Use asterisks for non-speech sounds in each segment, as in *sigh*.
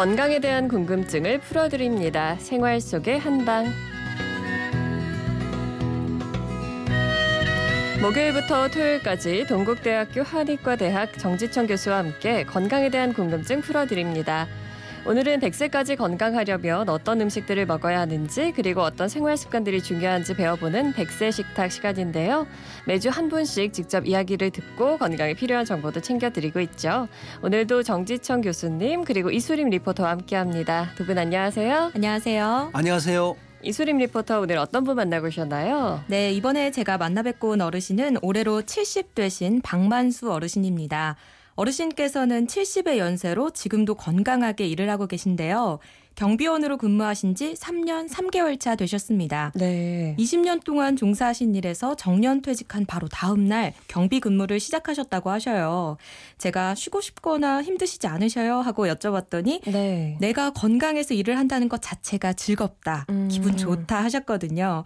건강에 대한 궁금증을 풀어드립니다. 생활 속의 한방. 목요일부터 토요일까지 동국대학교 한의과대학 정지청 교수와 함께 건강에 대한 궁금증 풀어드립니다. 오늘은 100세까지 건강하려면 어떤 음식들을 먹어야 하는지 그리고 어떤 생활 습관들이 중요한지 배워보는 100세 식탁 시간인데요. 매주 한 분씩 직접 이야기를 듣고 건강에 필요한 정보도 챙겨드리고 있죠. 오늘도 정지청 교수님 그리고 이수림 리포터와 함께합니다. 두 분 안녕하세요. 안녕하세요. 안녕하세요. 이수림 리포터 오늘 어떤 분 만나고 오셨나요? 네, 이번에 제가 만나 뵙고 온 어르신은 올해로 70 되신 박만수 어르신입니다. 어르신께서는 70의 연세로 지금도 건강하게 일을 하고 계신데요. 경비원으로 근무하신 지 3년 3개월 차 되셨습니다. 네. 20년 동안 종사하신 일에서 정년 퇴직한 바로 다음 날 경비 근무를 시작하셨다고 하셔요. 제가 쉬고 싶거나 힘드시지 않으셔요? 하고 여쭤봤더니 네. 내가 건강해서 일을 한다는 것 자체가 즐겁다. 음. 기분 좋다 하셨거든요.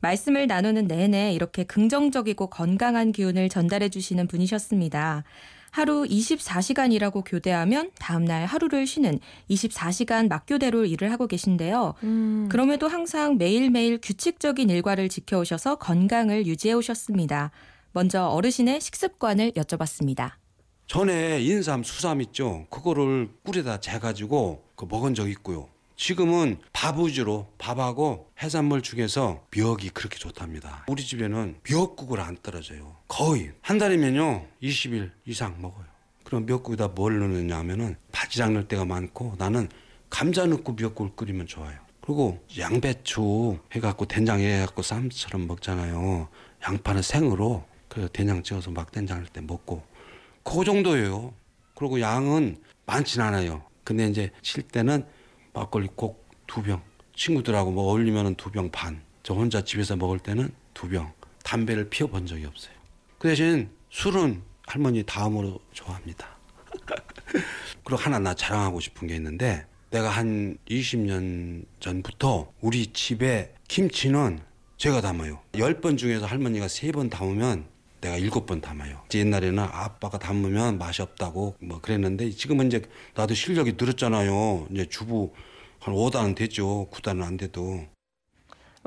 말씀을 나누는 내내 이렇게 긍정적이고 건강한 기운을 전달해 주시는 분이셨습니다. 하루 24시간 일하고 교대하면 다음날 하루를 쉬는 24시간 막교대로 일을 하고 계신데요. 음. 그럼에도 항상 매일매일 규칙적인 일과를 지켜오셔서 건강을 유지해 오셨습니다. 먼저 어르신의 식습관을 여쭤봤습니다. 전에 인삼, 수삼 있죠. 그거를 꿀에다 재가지고 그 먹은 적 있고요. 지금은 밥 위주로 밥하고 해산물 중에서 미역이 그렇게 좋답니다. 우리 집에는 미역국을 안 떨어져요. 거의 한 달이면요 20일 이상 먹어요. 그럼 미역국에다 뭘 넣느냐 하면은 바지락 넣을 때가 많고 나는 감자 넣고 미역국을 끓이면 좋아요. 그리고 양배추 해갖고 된장 해갖고 쌈처럼 먹잖아요. 양파는 생으로 그 된장 찍어서 막 된장 할때 먹고 그 정도예요. 그리고 양은 많진 않아요. 근데 이제 칠 때는 막걸리 꼭 두 병. 친구들하고 뭐 어울리면 두병 반. 저 혼자 집에서 먹을 때는 두 병. 담배를 피워본 적이 없어요. 그 대신 술은 할머니 다음으로 좋아합니다. *laughs* 그리고 하나 나 자랑하고 싶은 게 있는데 내가 한 20년 전부터 우리 집에 김치는 제가 담아요. 10번 중에서 할머니가 3번 담으면 내가 7번 담아요. 옛날에는 아빠가 담으면 맛이 없다고 뭐 그랬는데 지금은 이제 나도 실력이 늘었잖아요. 이제 주부 한 5단은 됐죠. 9단은 안 돼도.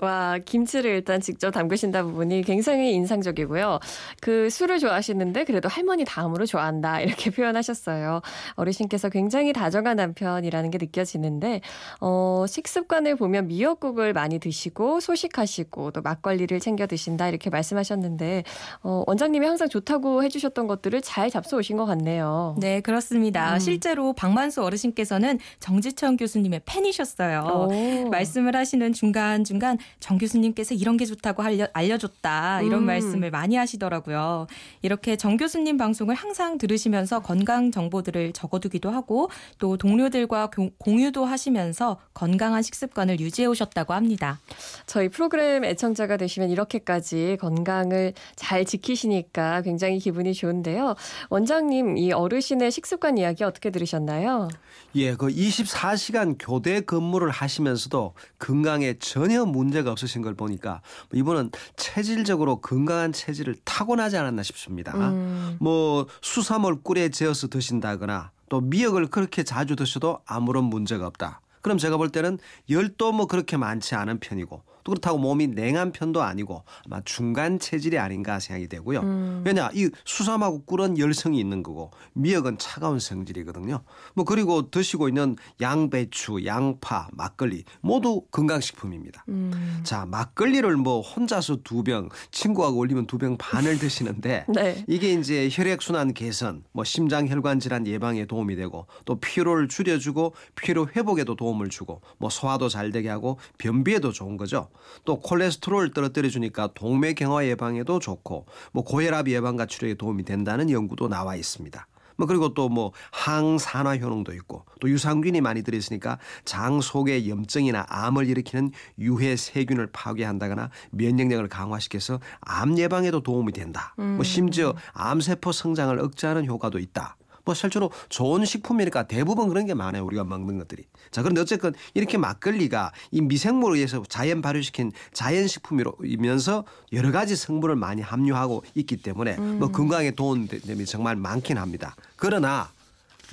와, 김치를 일단 직접 담그신다 부분이 굉장히 인상적이고요. 그 술을 좋아하시는데 그래도 할머니 다음으로 좋아한다. 이렇게 *laughs* 표현하셨어요. 어르신께서 굉장히 다정한 남편이라는 게 느껴지는데, 어, 식습관을 보면 미역국을 많이 드시고 소식하시고 또 막걸리를 챙겨 드신다. 이렇게 말씀하셨는데, 어, 원장님이 항상 좋다고 해주셨던 것들을 잘 잡숴 오신 것 같네요. 네, 그렇습니다. 음. 실제로 박만수 어르신께서는 정지청 교수님의 팬이셨어요. 오. 말씀을 하시는 중간중간 정 교수님께서 이런 게 좋다고 알려, 알려 줬다 이런 음. 말씀을 많이 하시더라고요. 이렇게 정 교수님 방송을 항상 들으시면서 건강 정보들을 적어두기도 하고 또 동료들과 교- 공유도 하시면서 건강한 식습관을 유지해 오셨다고 합니다. 저희 프로그램 애청자가 되시면 이렇게까지 건강을 잘 지키시니까 굉장히 기분이 좋은데요. 원장님, 이 어르신의 식습관 이야기 어떻게 들으셨나요? 예, 그 24시간 교대 근무를 하시면서도 건강에 전혀 문제 가 없으신 걸 보니까 이분은 체질적으로 건강한 체질을 타고나지 않았나 싶습니다. 음. 뭐 수삼을 꿀에 재어서 드신다거나 또 미역을 그렇게 자주 드셔도 아무런 문제가 없다. 그럼 제가 볼 때는 열도 뭐 그렇게 많지 않은 편이고 또 그렇다고 몸이 냉한 편도 아니고 아마 중간 체질이 아닌가 생각이 되고요. 음. 왜냐 이 수삼하고 꿀은 열성이 있는 거고 미역은 차가운 성질이거든요. 뭐 그리고 드시고 있는 양배추, 양파, 막걸리 모두 건강식품입니다. 음. 자 막걸리를 뭐 혼자서 두 병, 친구하고 올리면 두 병 반을 드시는데 *laughs* 네. 이게 이제 혈액 순환 개선, 뭐 심장 혈관 질환 예방에 도움이 되고 또 피로를 줄여주고 피로 회복에도 도움을 주고 뭐 소화도 잘 되게 하고 변비에도 좋은 거죠. 또 콜레스테롤 떨어뜨려 주니까 동맥경화 예방에도 좋고 뭐 고혈압 예방과 치료에 도움이 된다는 연구도 나와 있습니다. 뭐 그리고 또 뭐 항산화 효능도 있고 또 유산균이 많이 들어있으니까 장 속의 염증이나 암을 일으키는 유해 세균을 파괴한다거나 면역력을 강화시켜서 암 예방에도 도움이 된다. 뭐 심지어 암세포 성장을 억제하는 효과도 있다. 뭐 실제로 좋은 식품이니까 대부분 그런 게 많아요. 우리가 먹는 것들이. 자, 그런데 어쨌건 이렇게 막걸리가 이 미생물에 의해서 자연 발효시킨 자연 식품이면서 여러 가지 성분을 많이 함유하고 있기 때문에 뭐 건강에 도움이 정말 많긴 합니다. 그러나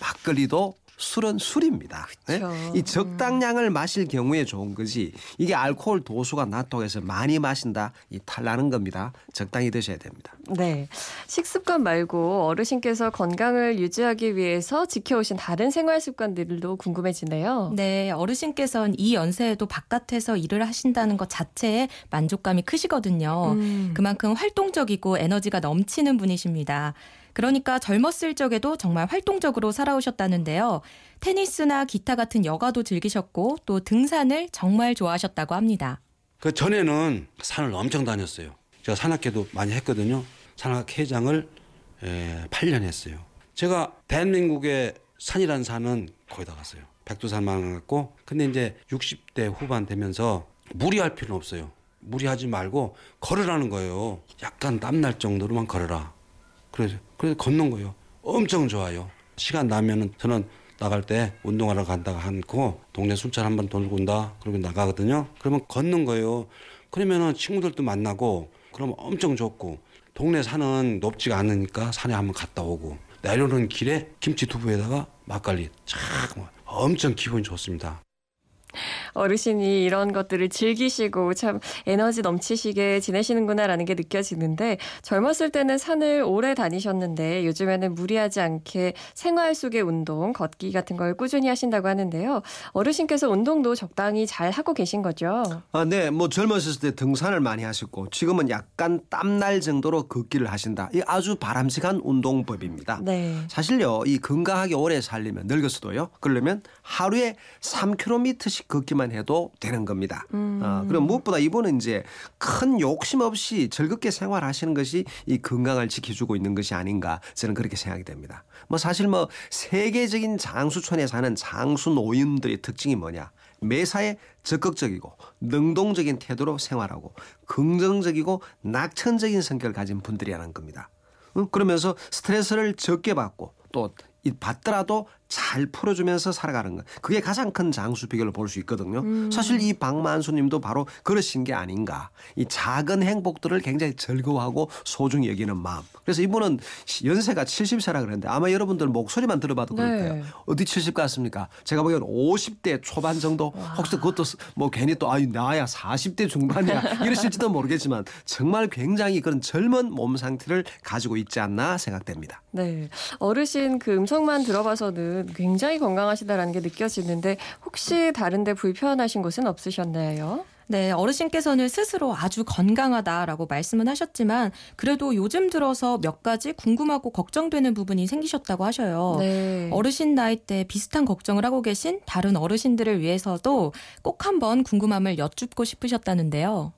막걸리도 술은 술입니다. 네? 이 적당량을 마실 경우에 좋은 거지 이게 알코올 도수가 낮다고 해서 많이 마신다 이 탈나는 겁니다. 적당히 드셔야 됩니다. 네. 식습관 말고 어르신께서 건강을 유지하기 위해서 지켜오신 다른 생활 습관들도 궁금해지네요. 네, 어르신께서는 이 연세에도 바깥에서 일을 하신다는 것 자체에 만족감이 크시거든요. 음. 그만큼 활동적이고 에너지가 넘치는 분이십니다. 그러니까 젊었을 적에도 정말 활동적으로 살아오셨다는데요. 테니스나 기타 같은 여가도 즐기셨고 또 등산을 정말 좋아하셨다고 합니다. 그 전에는 산을 엄청 다녔어요. 제가 산악회도 많이 했거든요. 산악 회장을 에, 8년 했어요. 제가 대한민국의 산이라는 산은 거의 다 갔어요. 백두산만 갔고 근데 이제 60대 후반 되면서 무리할 필요는 없어요. 무리하지 말고 걸으라는 거예요. 약간 땀날 정도로만 걸어라. 그래서 그래서 걷는 거예요. 엄청 좋아요. 시간 나면은 저는 나갈 때 운동하러 간다고 않고 동네 순찰 한번 돌고 온다 그러고 나가거든요. 그러면 걷는 거예요. 그러면은 친구들도 만나고 그러면 엄청 좋고 동네 산은 높지가 않으니까 산에 한번 갔다 오고 내려오는 길에 김치 두부에다가 막걸리 참 엄청 기분이 좋습니다. 어르신이 이런 것들을 즐기시고 참 에너지 넘치시게 지내시는구나라는 게 느껴지는데 젊었을 때는 산을 오래 다니셨는데 요즘에는 무리하지 않게 생활 속의 운동, 걷기 같은 걸 꾸준히 하신다고 하는데요. 어르신께서 운동도 적당히 잘 하고 계신 거죠? 아, 네, 뭐 젊었을 때 등산을 많이 하셨고 지금은 약간 땀날 정도로 걷기를 하신다. 이 아주 바람직한 운동법입니다. 네. 사실요, 이 건강하게 오래 살려면 늙었어도요. 그러려면 하루에 3km씩 걷기만 해도 되는 겁니다. 어, 그럼 무엇보다 이분은 이제 큰 욕심 없이 즐겁게 생활하시는 것이 이 건강을 지켜주고 있는 것이 아닌가 저는 그렇게 생각이 됩니다. 뭐 사실 뭐 세계적인 장수촌에 사는 장수 노인들의 특징이 뭐냐? 매사에 적극적이고 능동적인 태도로 생활하고 긍정적이고 낙천적인 성격을 가진 분들이라는 겁니다. 응? 그러면서 스트레스를 적게 받고 또이 받더라도 잘 풀어주면서 살아가는 것. 그게 가장 큰 장수 비결로 볼 수 있거든요. 사실 이 박만수 님도 바로 그러신 게 아닌가. 이 작은 행복들을 굉장히 즐거워하고 소중히 여기는 마음. 그래서 이분은 연세가 70세라 그러는데 아마 여러분들 목소리만 들어봐도 그럴 네. 거예요. 어디 70 같습니까? 제가 보기엔 50대 초반 정도 혹시 그것도 뭐 괜히 또 아유 나야 40대 중반이야 *laughs* 이러실지도 모르겠지만 정말 굉장히 그런 젊은 몸 상태를 가지고 있지 않나 생각됩니다. 네. 어르신 그 음성만 들어봐서는 굉장히 건강하시다라는 게 느껴지는데 혹시 다른데 불편하신 곳은 없으셨나요? 네, 어르신께서는 스스로 아주 건강하다라고 말씀은 하셨지만 그래도 요즘 들어서 몇 가지 궁금하고 걱정되는 부분이 생기셨다고 하셔요. 네. 어르신 나이 때 비슷한 걱정을 하고 계신 다른 어르신들을 위해서도 꼭 한번 궁금함을 여쭙고 싶으셨다는데요.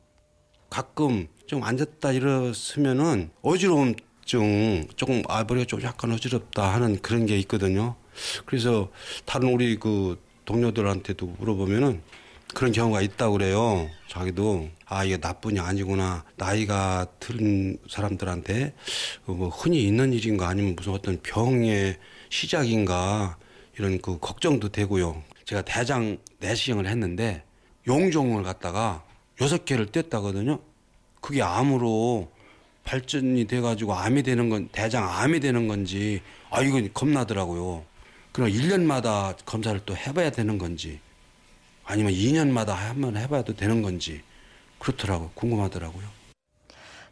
가끔 좀 앉았다 일어서면은 어지러움 증 조금 아 머리가 좀 약간 어지럽다 하는 그런 게 있거든요. 그래서 다른 우리 그 동료들한테도 물어보면은 그런 경우가 있다고 그래요. 자기도 아 이게 나뿐이 아니구나 나이가 든 사람들한테 그뭐 흔히 있는 일인가 아니면 무슨 어떤 병의 시작인가 이런 그 걱정도 되고요. 제가 대장 내시경을 했는데 용종을 갖다가 여섯 개를 뗐다거든요. 그게 암으로 발전이 돼가지고 암이 되는 건 대장 암이 되는 건지 아 이건 겁나더라고요. 그럼 1년마다 검사를 또 해봐야 되는 건지 아니면 2년마다 한번 해봐도 되는 건지 그렇더라고 궁금하더라고요.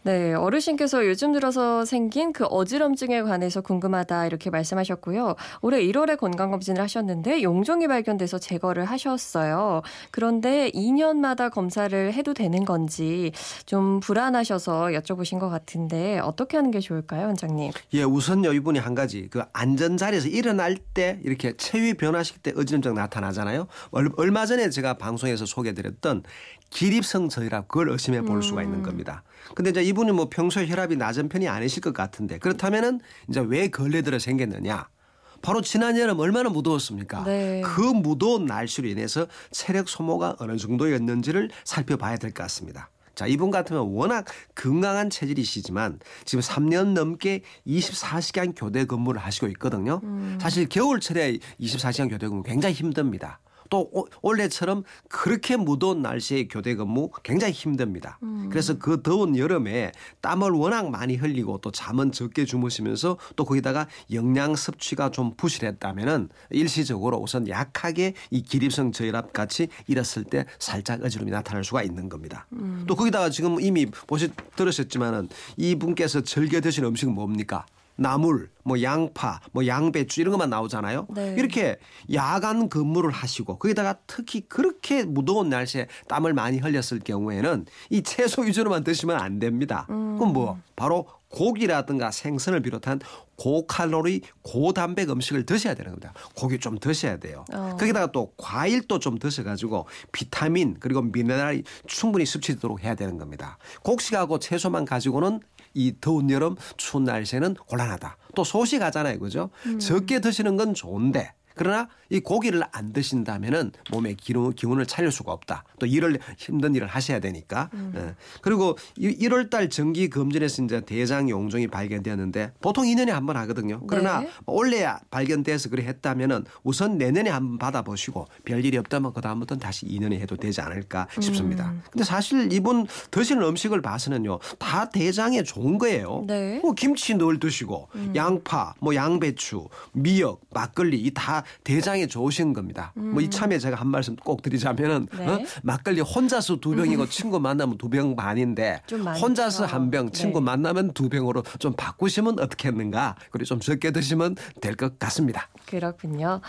네, 어르신께서 요즘 들어서 생긴 그 어지럼증에 관해서 궁금하다 이렇게 말씀하셨고요. 올해 1월에 건강검진을 하셨는데 용종이 발견돼서 제거를 하셨어요. 그런데 2년마다 검사를 해도 되는 건지 좀 불안하셔서 여쭤보신 것 같은데 어떻게 하는 게 좋을까요, 원장님? 예, 우선요 이분이 한 가지 그 앉은 자리에서 일어날 때 이렇게 체위 변화시킬 때 어지럼증 나타나잖아요. 얼- 얼마 전에 제가 방송에서 소개드렸던 기립성 저혈압 그걸 의심해 볼 수가 있는 겁니다. 근데 이제 이분이 뭐 평소에 혈압이 낮은 편이 아니실 것 같은데 그렇다면은 이제 왜 걸레들어 생겼느냐? 바로 지난 여름 얼마나 무더웠습니까? 네. 그 무더운 날씨로 인해서 체력 소모가 어느 정도였는지를 살펴봐야 될 것 같습니다. 자, 이분 같으면 워낙 건강한 체질이시지만 지금 3년 넘게 24시간 교대 근무를 하시고 있거든요. 사실 겨울철에 24시간 교대 근무 굉장히 힘듭니다. 또 오- 올해처럼 그렇게 무더운 날씨에 교대 근무 굉장히 힘듭니다. 그래서 그 더운 여름에 땀을 워낙 많이 흘리고 또 잠은 적게 주무시면서 또 거기다가 영양 섭취가 좀 부실했다면은 일시적으로 우선 약하게 이 기립성 저혈압 같이 일었을 때 살짝 어지럼이 나타날 수가 있는 겁니다. 또 거기다가 지금 이미 보시 들으셨지만은 이분께서 즐겨 드신 음식은 뭡니까? 나물, 뭐 양파, 뭐 양배추 이런 것만 나오잖아요. 네. 이렇게 야간 근무를 하시고 거기다가 특히 그렇게 무더운 날씨에 땀을 많이 흘렸을 경우에는 이 채소 위주로만 드시면 안 됩니다. 그럼 뭐 바로 고기라든가 생선을 비롯한 고칼로리, 고단백 음식을 드셔야 되는 겁니다. 고기 좀 드셔야 돼요. 어. 거기다가 또 과일도 좀 드셔가지고 비타민 그리고 미네랄이 충분히 섭취되도록 해야 되는 겁니다. 곡식하고 채소만 가지고는 이 더운 여름 추운 날씨에는 곤란하다. 또 소식하잖아요, 그죠? 적게 드시는 건 좋은데 그러나 이 고기를 안 드신다면은 몸에 기운, 기운을 차릴 수가 없다. 또 일을 힘든 일을 하셔야 되니까. 예. 그리고 1월 달 정기 검진에서 이제 대장 용종이 발견되었는데 보통 2년에 한 번 하거든요. 그러나 네. 원래 발견돼서 그래 했다면은 우선 내년에 한번 받아보시고 별 일이 없다면 그 다음부터는 다시 2년에 해도 되지 않을까 싶습니다. 근데 사실 이분 드시는 음식을 봐서는요. 다 대장에 좋은 거예요. 네. 뭐 김치 늘 드시고 양파, 뭐 양배추, 미역, 막걸리 이 다 대장에 좋으신 겁니다. 뭐 이참에 제가 한 말씀 꼭 드리자면은 네. 어? 막걸리 혼자서 두 병이고 친구 만나면 두 병 반인데. 혼자서 한 병, 친구 네. 만나면 두 병으로 좀 바꾸시면 어떻겠는가? 그리고 좀 적게 드시면 될 것 같습니다. 그렇군요.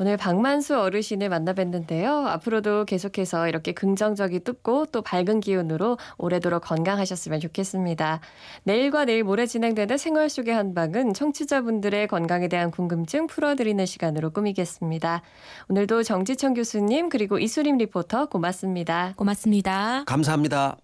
오늘 박만수 어르신을 만나뵀는데요. 앞으로도 계속해서 이렇게 긍정적이 뜯고 또 밝은 기운으로 오래도록 건강하셨으면 좋겠습니다. 내일과 내일 모레 진행되는 생활 속의 한방은 청취자분들의 건강에 대한 궁금증 풀어드리는 시간으로 꾸미겠습니다. 오늘도 정지청 교수님 그리고 이수림 리포터 고맙습니다. 고맙습니다. 감사합니다.